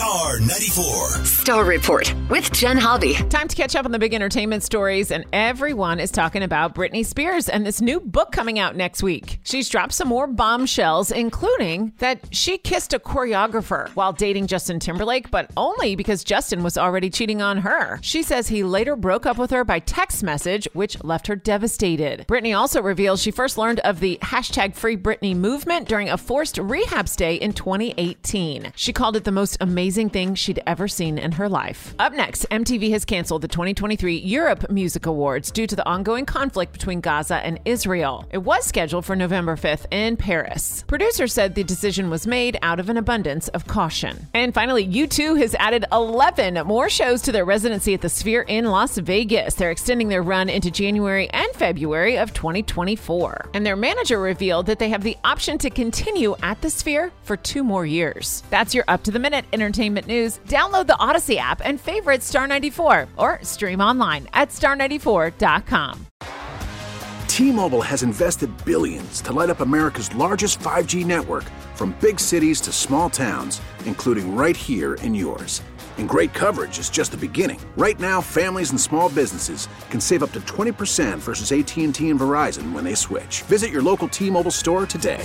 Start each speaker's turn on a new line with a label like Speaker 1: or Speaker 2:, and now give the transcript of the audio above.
Speaker 1: Star 94.
Speaker 2: Star Report with Jen Hobby.
Speaker 3: Time to catch up on the big entertainment stories, and everyone is talking about Britney Spears and this new book coming out next week. She's dropped some more bombshells, including that she kissed a choreographer while dating Justin Timberlake, but only because Justin was already cheating on her. She says he later broke up with her by text message, which left her devastated. Britney also reveals she first learned of the hashtag Free Britney movement during a forced rehab stay in 2018. She called it the most amazing thing she'd ever seen in her life. Up next, MTV has canceled the 2023 Europe Music Awards due to the ongoing conflict between Gaza and Israel. It was scheduled for November 5th in Paris. Producers said the decision was made out of an abundance of caution. And finally, U2 has added 11 more shows to their residency at the Sphere in Las Vegas. They're extending their run into January and February of 2024. And their manager revealed that they have the option to continue at the Sphere for two more years. That's your up to the minute entertainment news. Download the Audacy app and favorite Star 94 or stream online at star94.com.
Speaker 4: T-Mobile has invested billions to light up America's largest 5G network from big cities to small towns, including right here in yours. And great coverage is just the beginning. Right now, families and small businesses can save up to 20% versus AT&T and Verizon when they switch. Visit your local T-Mobile store today.